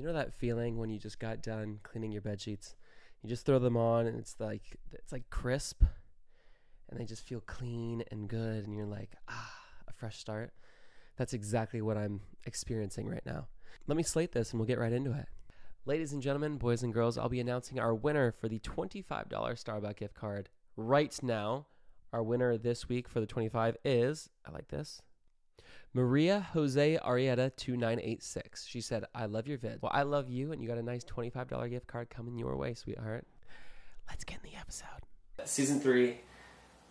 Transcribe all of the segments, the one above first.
You know that feeling when you just got done cleaning your bed sheets? You just throw them on and it's like it's like crisp and they just feel clean and good and you're like, "Ah, a fresh start." That's exactly what I'm experiencing right now. Let me slate this and we'll get right into it. Ladies and gentlemen, boys and girls, I'll be announcing our winner for the $25 Starbucks gift card right now. Our winner this week for the 25 is, I like this, Maria Jose Arietta 2986. She said, I love your vid. Well, I love you, and you got a nice $25 gift card coming your way, sweetheart. Let's get in the episode. Season 3,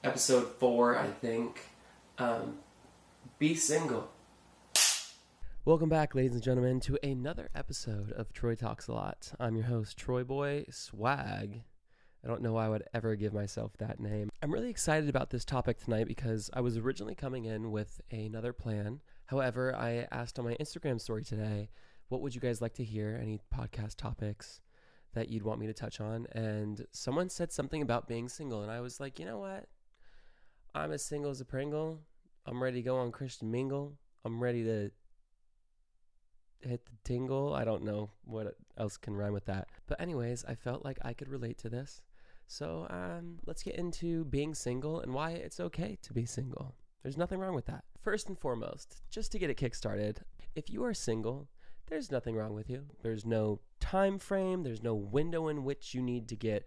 episode 4, I think. Um, be single. Welcome back, ladies and gentlemen, to another episode of Troy Talks a Lot. I'm your host, Troy Boy Swag. I don't know why I would ever give myself that name. I'm really excited about this topic tonight because I was originally coming in with another plan. However, I asked on my Instagram story today, what would you guys like to hear? Any podcast topics that you'd want me to touch on? And someone said something about being single. And I was like, you know what? I'm as single as a Pringle. I'm ready to go on Christian Mingle. I'm ready to hit the tingle. I don't know what else can rhyme with that. But, anyways, I felt like I could relate to this. So um, let's get into being single and why it's okay to be single. There's nothing wrong with that. First and foremost, just to get it kickstarted, if you are single, there's nothing wrong with you. There's no time frame, there's no window in which you need to get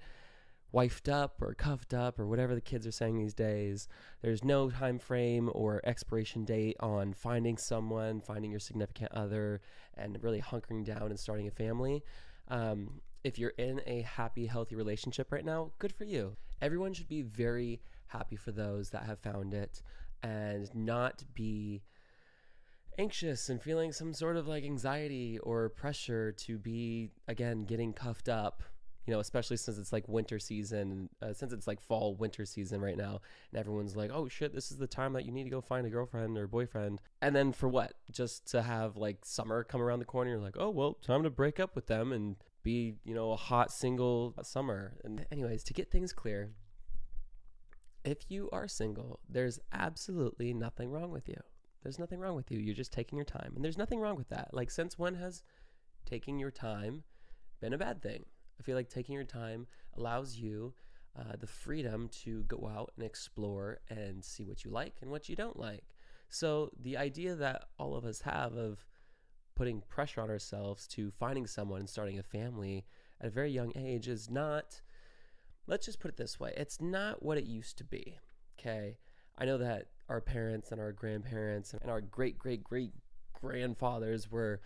wifed up or cuffed up or whatever the kids are saying these days. There's no time frame or expiration date on finding someone, finding your significant other, and really hunkering down and starting a family. Um, if you're in a happy, healthy relationship right now, good for you. Everyone should be very happy for those that have found it and not be anxious and feeling some sort of like anxiety or pressure to be, again, getting cuffed up. You know, especially since it's like winter season, uh, since it's like fall winter season right now, and everyone's like, "Oh shit, this is the time that you need to go find a girlfriend or boyfriend." And then for what? Just to have like summer come around the corner, you're like, "Oh well, time to break up with them and be, you know, a hot single summer. And, anyways, to get things clear, if you are single, there's absolutely nothing wrong with you. There's nothing wrong with you. You're just taking your time. And there's nothing wrong with that. Like, since when has taking your time been a bad thing? I feel like taking your time allows you uh, the freedom to go out and explore and see what you like and what you don't like. So, the idea that all of us have of putting pressure on ourselves to finding someone and starting a family at a very young age is not, let's just put it this way, it's not what it used to be. Okay. I know that our parents and our grandparents and our great, great, great grandfathers were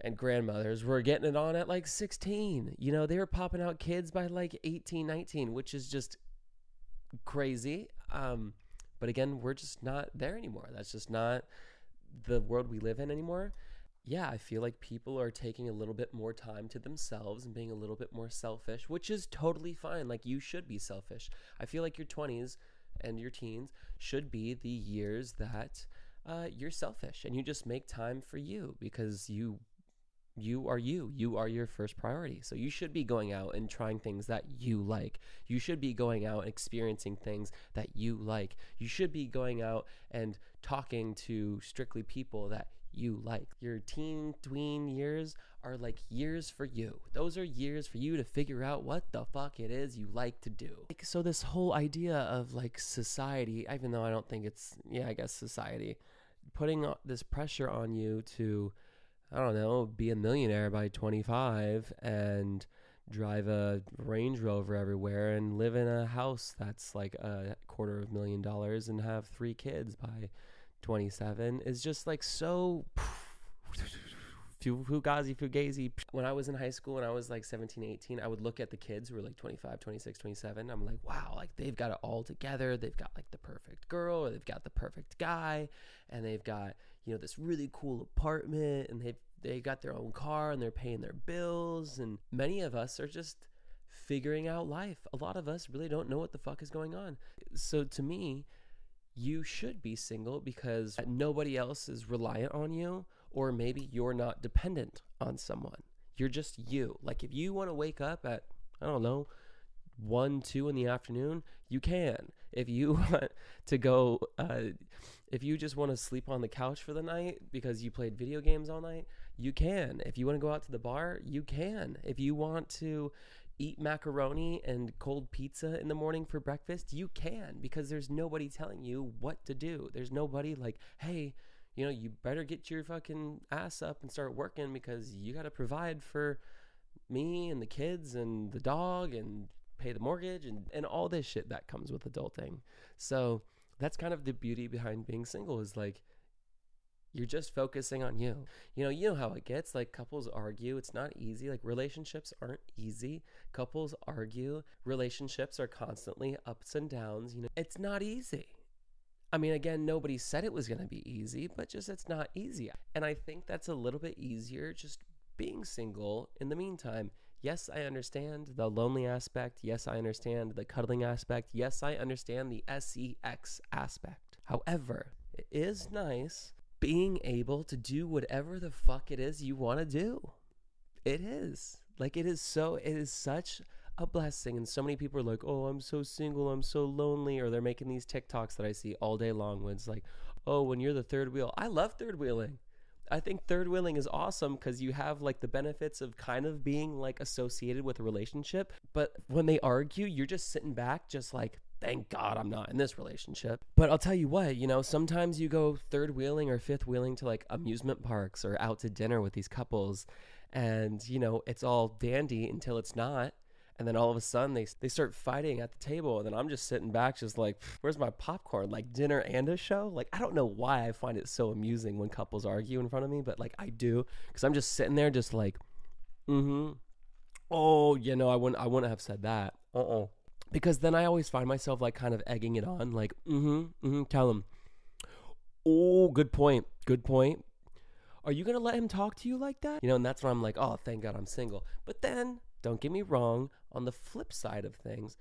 and grandmothers were getting it on at like 16. You know, they were popping out kids by like 18, 19, which is just crazy. Um, but again, we're just not there anymore. That's just not the world we live in anymore yeah, I feel like people are taking a little bit more time to themselves and being a little bit more selfish, which is totally fine. Like, you should be selfish. I feel like your 20s and your teens should be the years that uh, you're selfish and you just make time for you because you you are you you are your first priority so you should be going out and trying things that you like you should be going out and experiencing things that you like you should be going out and talking to strictly people that you like. Your teen, tween years are like years for you. Those are years for you to figure out what the fuck it is you like to do. Like, so, this whole idea of like society, even though I don't think it's, yeah, I guess society, putting this pressure on you to, I don't know, be a millionaire by 25 and drive a Range Rover everywhere and live in a house that's like a quarter of a million dollars and have three kids by 27 is just like so fugazi fugazi. When i was in high school and i was like 17 18 i would look at the kids who were like 25 26 27 i'm like wow like they've got it all together. They've got like the perfect girl or they've got the perfect guy and they've got you know this really cool apartment and they've they got their own car and they're paying their bills. And many of us are just figuring out life. A lot of us really don't know what the fuck is going on. So to me you should be single because nobody else is reliant on you, or maybe you're not dependent on someone. You're just you. Like if you want to wake up at, I don't know, one, two in the afternoon, you can. If you want to go, uh, if you just want to sleep on the couch for the night because you played video games all night, you can. If you want to go out to the bar, you can. If you want to eat macaroni and cold pizza in the morning for breakfast, you can because there's nobody telling you what to do. There's nobody like, hey, you know, you better get your fucking ass up and start working because you got to provide for me and the kids and the dog and pay the mortgage and, and all this shit that comes with adulting. So that's kind of the beauty behind being single is like you're just focusing on you. You know, you know how it gets. Like couples argue, it's not easy. Like relationships aren't easy. Couples argue, relationships are constantly ups and downs. You know, it's not easy. I mean, again, nobody said it was going to be easy, but just it's not easy. And I think that's a little bit easier just being single in the meantime. Yes, I understand the lonely aspect. Yes, I understand the cuddling aspect. Yes, I understand the sex aspect. However, it is nice being able to do whatever the fuck it is you want to do. It is. Like, it is so, it is such a blessing. And so many people are like, oh, I'm so single, I'm so lonely. Or they're making these TikToks that I see all day long when it's like, oh, when you're the third wheel. I love third wheeling. I think third wheeling is awesome because you have like the benefits of kind of being like associated with a relationship. But when they argue, you're just sitting back, just like, thank God I'm not in this relationship. But I'll tell you what, you know, sometimes you go third wheeling or fifth wheeling to like amusement parks or out to dinner with these couples. And, you know, it's all dandy until it's not and then all of a sudden they they start fighting at the table and then I'm just sitting back just like where's my popcorn like dinner and a show like I don't know why I find it so amusing when couples argue in front of me but like I do cuz I'm just sitting there just like mm mhm oh you know I wouldn't I wouldn't have said that uh-uh because then I always find myself like kind of egging it on like mm mhm mm mhm tell him. Oh good point good point. Are you to let him talk to you like that? You know and that's when I'm like oh thank god I'm single. But then don't get me wrong, on the flip side of things,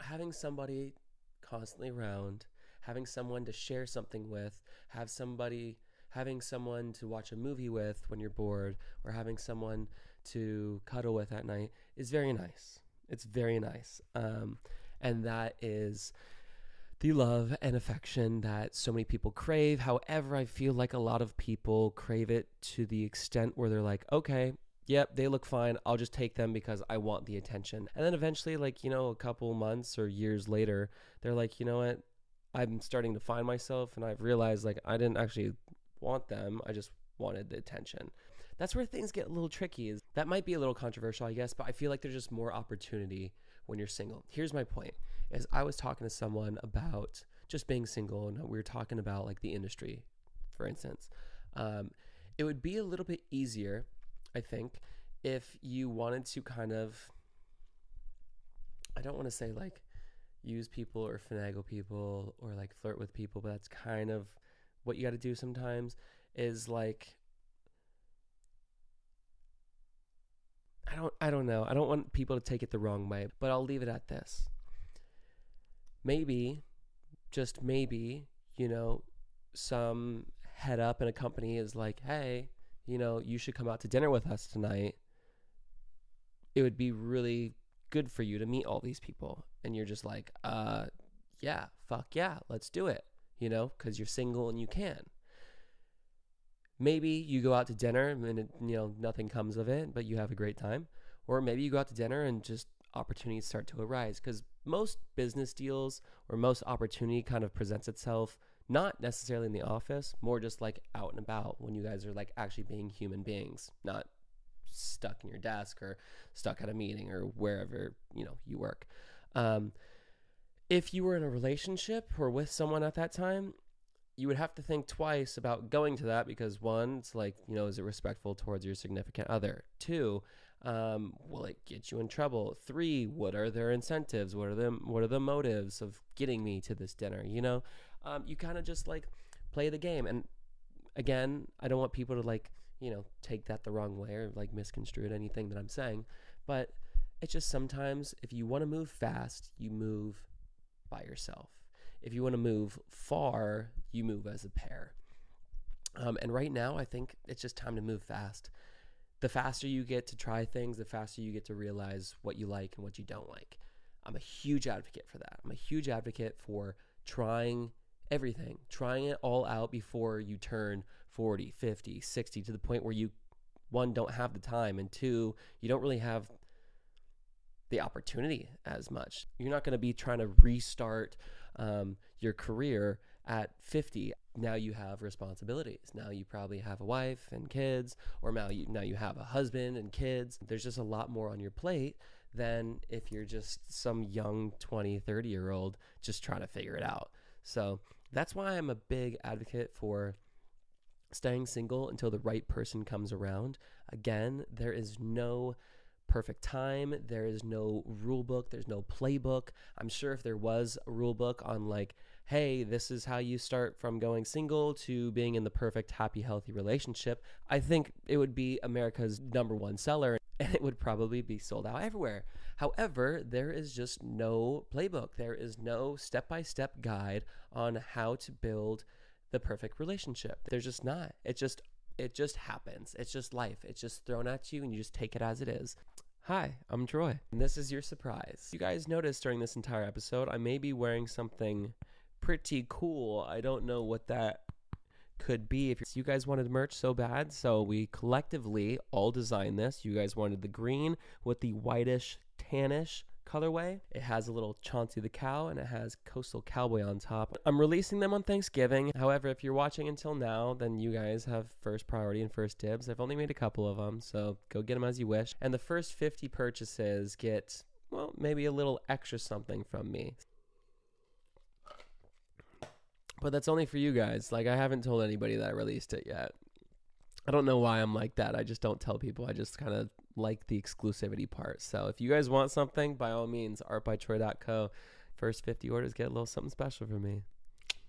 having somebody constantly around, having someone to share something with, have somebody having someone to watch a movie with when you're bored or having someone to cuddle with at night is very nice. It's very nice. Um, and that is the love and affection that so many people crave. However, I feel like a lot of people crave it to the extent where they're like, okay, yep, they look fine. I'll just take them because I want the attention. And then eventually, like, you know, a couple months or years later, they're like, you know what? I'm starting to find myself and I've realized like I didn't actually want them. I just wanted the attention. That's where things get a little tricky. Is that might be a little controversial, I guess, but I feel like there's just more opportunity when you're single. Here's my point. Is I was talking to someone about just being single and we were talking about like the industry, for instance. Um, it would be a little bit easier I think, if you wanted to kind of, I don't want to say like use people or finagle people or like flirt with people, but that's kind of what you got to do sometimes is like, I don't, I don't know. I don't want people to take it the wrong way, but I'll leave it at this. Maybe, just maybe, you know, some head up in a company is like, hey, you know, you should come out to dinner with us tonight. It would be really good for you to meet all these people. And you're just like, uh, yeah, fuck yeah, let's do it, you know, because you're single and you can. Maybe you go out to dinner and, it, you know, nothing comes of it, but you have a great time. Or maybe you go out to dinner and just opportunities start to arise because most business deals or most opportunity kind of presents itself not necessarily in the office, more just like out and about when you guys are like actually being human beings, not stuck in your desk or stuck at a meeting or wherever you know you work. Um, if you were in a relationship or with someone at that time, you would have to think twice about going to that because one, it's like you know, is it respectful towards your significant other? Two, um, will it get you in trouble? Three, what are their incentives? What are them? What are the motives of getting me to this dinner? You know, um, you kind of just like play the game. And again, I don't want people to like, you know, take that the wrong way or like misconstrue anything that I'm saying. But it's just sometimes if you want to move fast, you move by yourself. If you want to move far, you move as a pair. Um, and right now, I think it's just time to move fast. The faster you get to try things, the faster you get to realize what you like and what you don't like. I'm a huge advocate for that. I'm a huge advocate for trying everything, trying it all out before you turn 40, 50, 60 to the point where you one don't have the time and two you don't really have the opportunity as much you're not going to be trying to restart um, your career at 50 now you have responsibilities. Now you probably have a wife and kids or now you now you have a husband and kids. There's just a lot more on your plate than if you're just some young 20 30 year old just trying to figure it out. So that's why i'm a big advocate for staying single until the right person comes around. Again there is no perfect time there is no rule book there's no playbook i'm sure if there was a rule book on like hey, this is how you start from going single to being in the perfect, happy, healthy relationship, I think it would be America's number one seller and it would probably be sold out everywhere. However, there is just no playbook, there is no step by step guide on how to build the perfect relationship. There's just not. It just it just happens. It's just life. It's just thrown at you and you just take it as it is. Hi, I'm Troy, and this is your surprise. You guys noticed during this entire episode, I may be wearing something pretty cool. I don't know what that could be if you guys wanted merch so bad. So we collectively all designed this. You guys wanted the green with the whitish, tannish colorway. It has a little Chauncey the cow and it has Coastal Cowboy on top. I'm releasing them on Thanksgiving. However, if you're watching until now, then you guys have first priority and first dibs. I've only made a couple of them, so go get them as you wish. And the first 50 purchases get, well, maybe a little extra something from me. But that's only for you guys. Like I haven't told anybody that I released it yet. I don't know why I'm like that. I just don't tell people. I just kind of like the exclusivity part. So if you guys want something, by all means, artbytroy.co. First 50 orders get a little something special for me.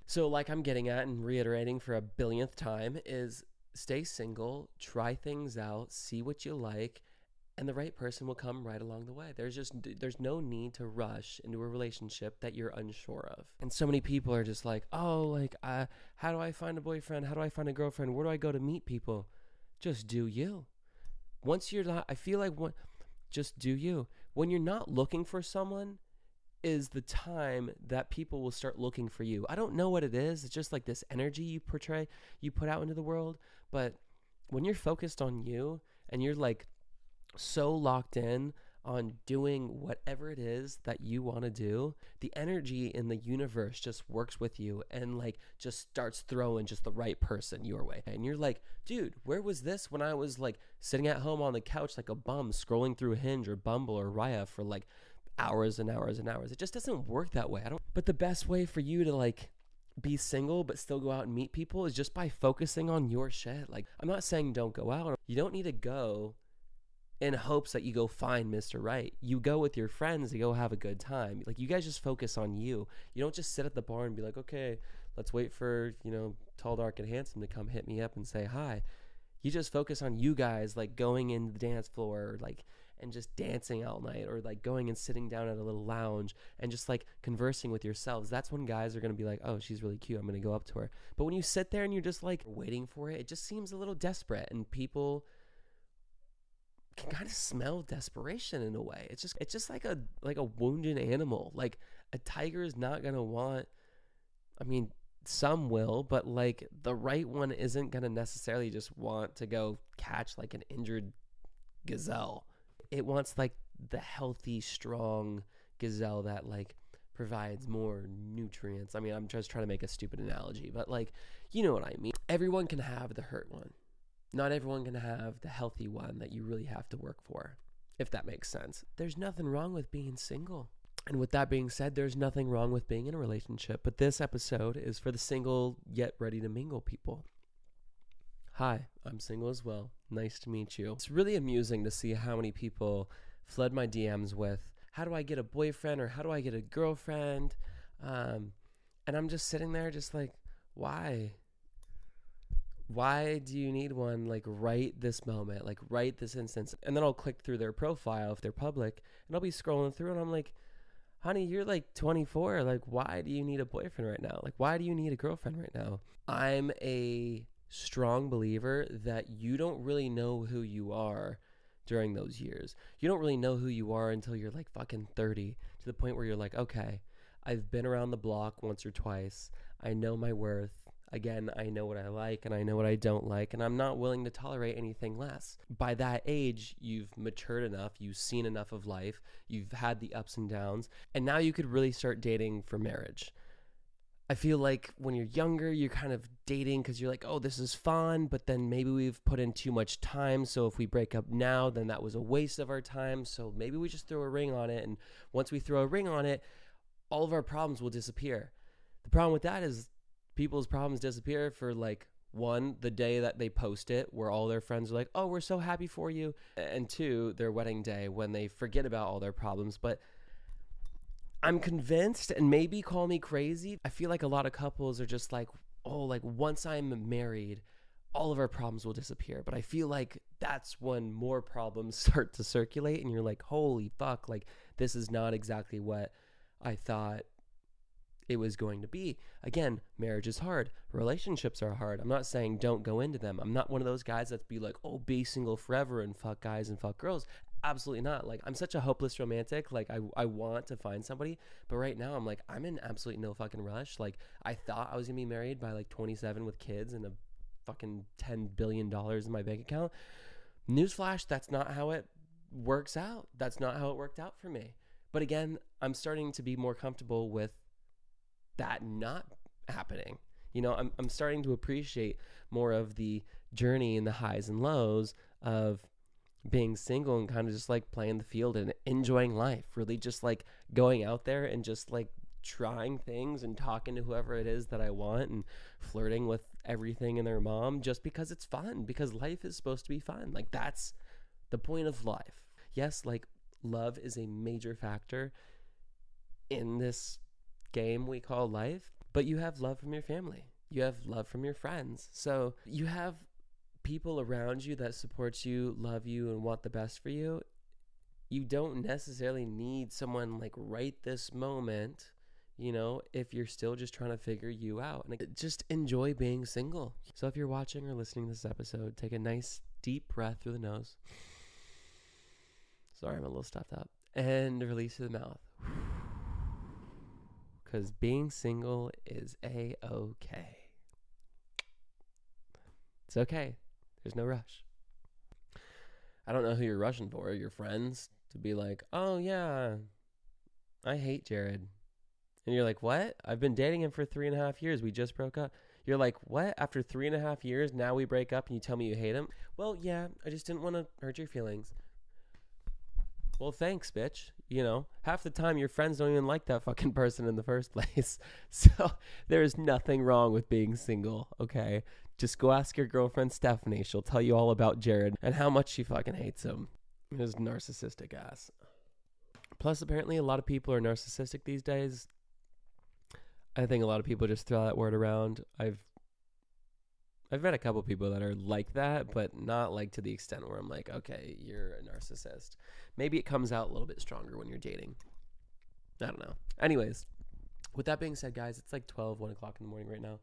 So, like I'm getting at and reiterating for a billionth time, is stay single, try things out, see what you like, and the right person will come right along the way. There's just there's no need to rush into a relationship that you're unsure of. And so many people are just like, "Oh, like uh, how do I find a boyfriend? How do I find a girlfriend? Where do I go to meet people?" Just do you. Once you're not I feel like what just do you. When you're not looking for someone is the time that people will start looking for you. I don't know what it is. It's just like this energy you portray, you put out into the world, but when you're focused on you and you're like so locked in on doing whatever it is that you want to do, the energy in the universe just works with you and like just starts throwing just the right person your way. And you're like, dude, where was this when I was like sitting at home on the couch like a bum scrolling through Hinge or Bumble or Raya for like hours and hours and hours? It just doesn't work that way. I don't but the best way for you to like be single but still go out and meet people is just by focusing on your shit. Like I'm not saying don't go out. You don't need to go in hopes that you go find Mr. Right. You go with your friends to go have a good time. Like you guys just focus on you. You don't just sit at the bar and be like, okay, let's wait for, you know, tall, dark, and handsome to come hit me up and say hi. You just focus on you guys like going in the dance floor like and just dancing all night or like going and sitting down at a little lounge and just like conversing with yourselves. That's when guys are to be like, "Oh, she's really cute. I'm to go up to her." But when you sit there and you're just like waiting for it, it just seems a little desperate and people can kind of smell desperation in a way. It's just it's just like a like a wounded animal. Like a tiger is not gonna want. I mean, some will, but like the right one isn't gonna necessarily just want to go catch like an injured gazelle. It wants like the healthy, strong gazelle that like provides more nutrients. I mean, I'm just trying to make a stupid analogy, but like, you know what I mean. Everyone can have the hurt one. Not everyone can have the healthy one that you really have to work for, if that makes sense. There's nothing wrong with being single. And with that being said, there's nothing wrong with being in a relationship. But this episode is for the single yet ready to mingle people. Hi, I'm single as well. Nice to meet you. It's really amusing to see how many people flood my DMs with how do I get a boyfriend or how do I get a girlfriend? Um, and I'm just sitting there, just like, why? Why do you need one like right this moment, like right this instance? And then I'll click through their profile if they're public and I'll be scrolling through and I'm like, honey, you're like 24. Like, why do you need a boyfriend right now? Like, why do you need a girlfriend right now? I'm a strong believer that you don't really know who you are during those years. You don't really know who you are until you're like fucking 30 to the point where you're like, okay, I've been around the block once or twice. I know my worth. Again, I know what I like and I know what I don't like, and I'm not willing to tolerate anything less. By that age, you've matured enough, you've seen enough of life, you've had the ups and downs, and now you could really start dating for marriage. I feel like when you're younger, you're kind of dating because you're like, oh, this is fun, but then maybe we've put in too much time. So if we break up now, then that was a waste of our time. So maybe we just throw a ring on it. And once we throw a ring on it, all of our problems will disappear. The problem with that is people's problems disappear for like one, the day that they post it, where all their friends are like, oh, we're so happy for you. And two, their wedding day when they forget about all their problems. But I'm convinced, and maybe call me crazy. I feel like a lot of couples are just like, oh, like once I'm married, all of our problems will disappear. But I feel like that's when more problems start to circulate, and you're like, holy fuck, like this is not exactly what I thought it was going to be. Again, marriage is hard. Relationships are hard. I'm not saying don't go into them. I'm not one of those guys that's be like, oh, be single forever and fuck guys and fuck girls absolutely not like i'm such a hopeless romantic like I, I want to find somebody but right now i'm like i'm in absolutely no fucking rush like i thought i was gonna be married by like 27 with kids and a fucking 10 billion dollars in my bank account newsflash that's not how it works out that's not how it worked out for me but again i'm starting to be more comfortable with that not happening you know i'm, I'm starting to appreciate more of the journey and the highs and lows of being single and kind of just like playing the field and enjoying life, really just like going out there and just like trying things and talking to whoever it is that I want and flirting with everything and their mom just because it's fun, because life is supposed to be fun. Like that's the point of life. Yes, like love is a major factor in this game we call life, but you have love from your family. You have love from your friends. So you have people around you that support you, love you, and want the best for you, you don't necessarily need someone like right this moment, you know, if you're still just trying to figure you out. And just enjoy being single. So if you're watching or listening to this episode, take a nice deep breath through the nose. Sorry, I'm a little stuffed up. And release through the mouth. Because being single is a okay. It's okay. There's no rush. I don't know who you're rushing for. Your friends to be like, oh yeah, I hate Jared. And you're like, what? I've been dating him for three and a half years. We just broke up. You're like, what? After three and a half years, now we break up and you tell me you hate him? Well, yeah, I just didn't want to hurt your feelings. Well, thanks, bitch. You know, half the time your friends don't even like that fucking person in the first place. So there is nothing wrong with being single, okay? Just go ask your girlfriend Stephanie. She'll tell you all about Jared and how much she fucking hates him. His narcissistic ass. Plus, apparently, a lot of people are narcissistic these days. I think a lot of people just throw that word around. I've I've met a couple people that are like that, but not like to the extent where I'm like, okay, you're a narcissist. Maybe it comes out a little bit stronger when you're dating. I don't know. Anyways, with that being said, guys, it's like 12, 1 o'clock in the morning right now.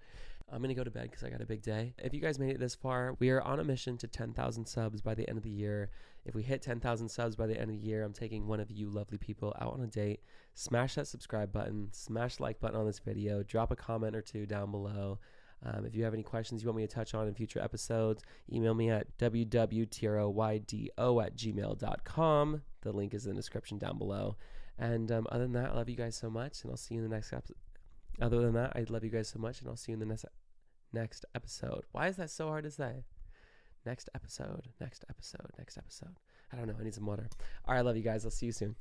I'm going to go to bed because I got a big day. If you guys made it this far, we are on a mission to 10,000 subs by the end of the year. If we hit 10,000 subs by the end of the year, I'm taking one of you lovely people out on a date. Smash that subscribe button, smash like button on this video, drop a comment or two down below. Um, if you have any questions you want me to touch on in future episodes, email me at wwtroydo at gmail.com. The link is in the description down below. And um, other than that, I love you guys so much, and I'll see you in the next episode. Other than that, I love you guys so much, and I'll see you in the next next episode. Why is that so hard to say? Next episode, next episode, next episode. I don't know. I need some water. All right, I love you guys. I'll see you soon.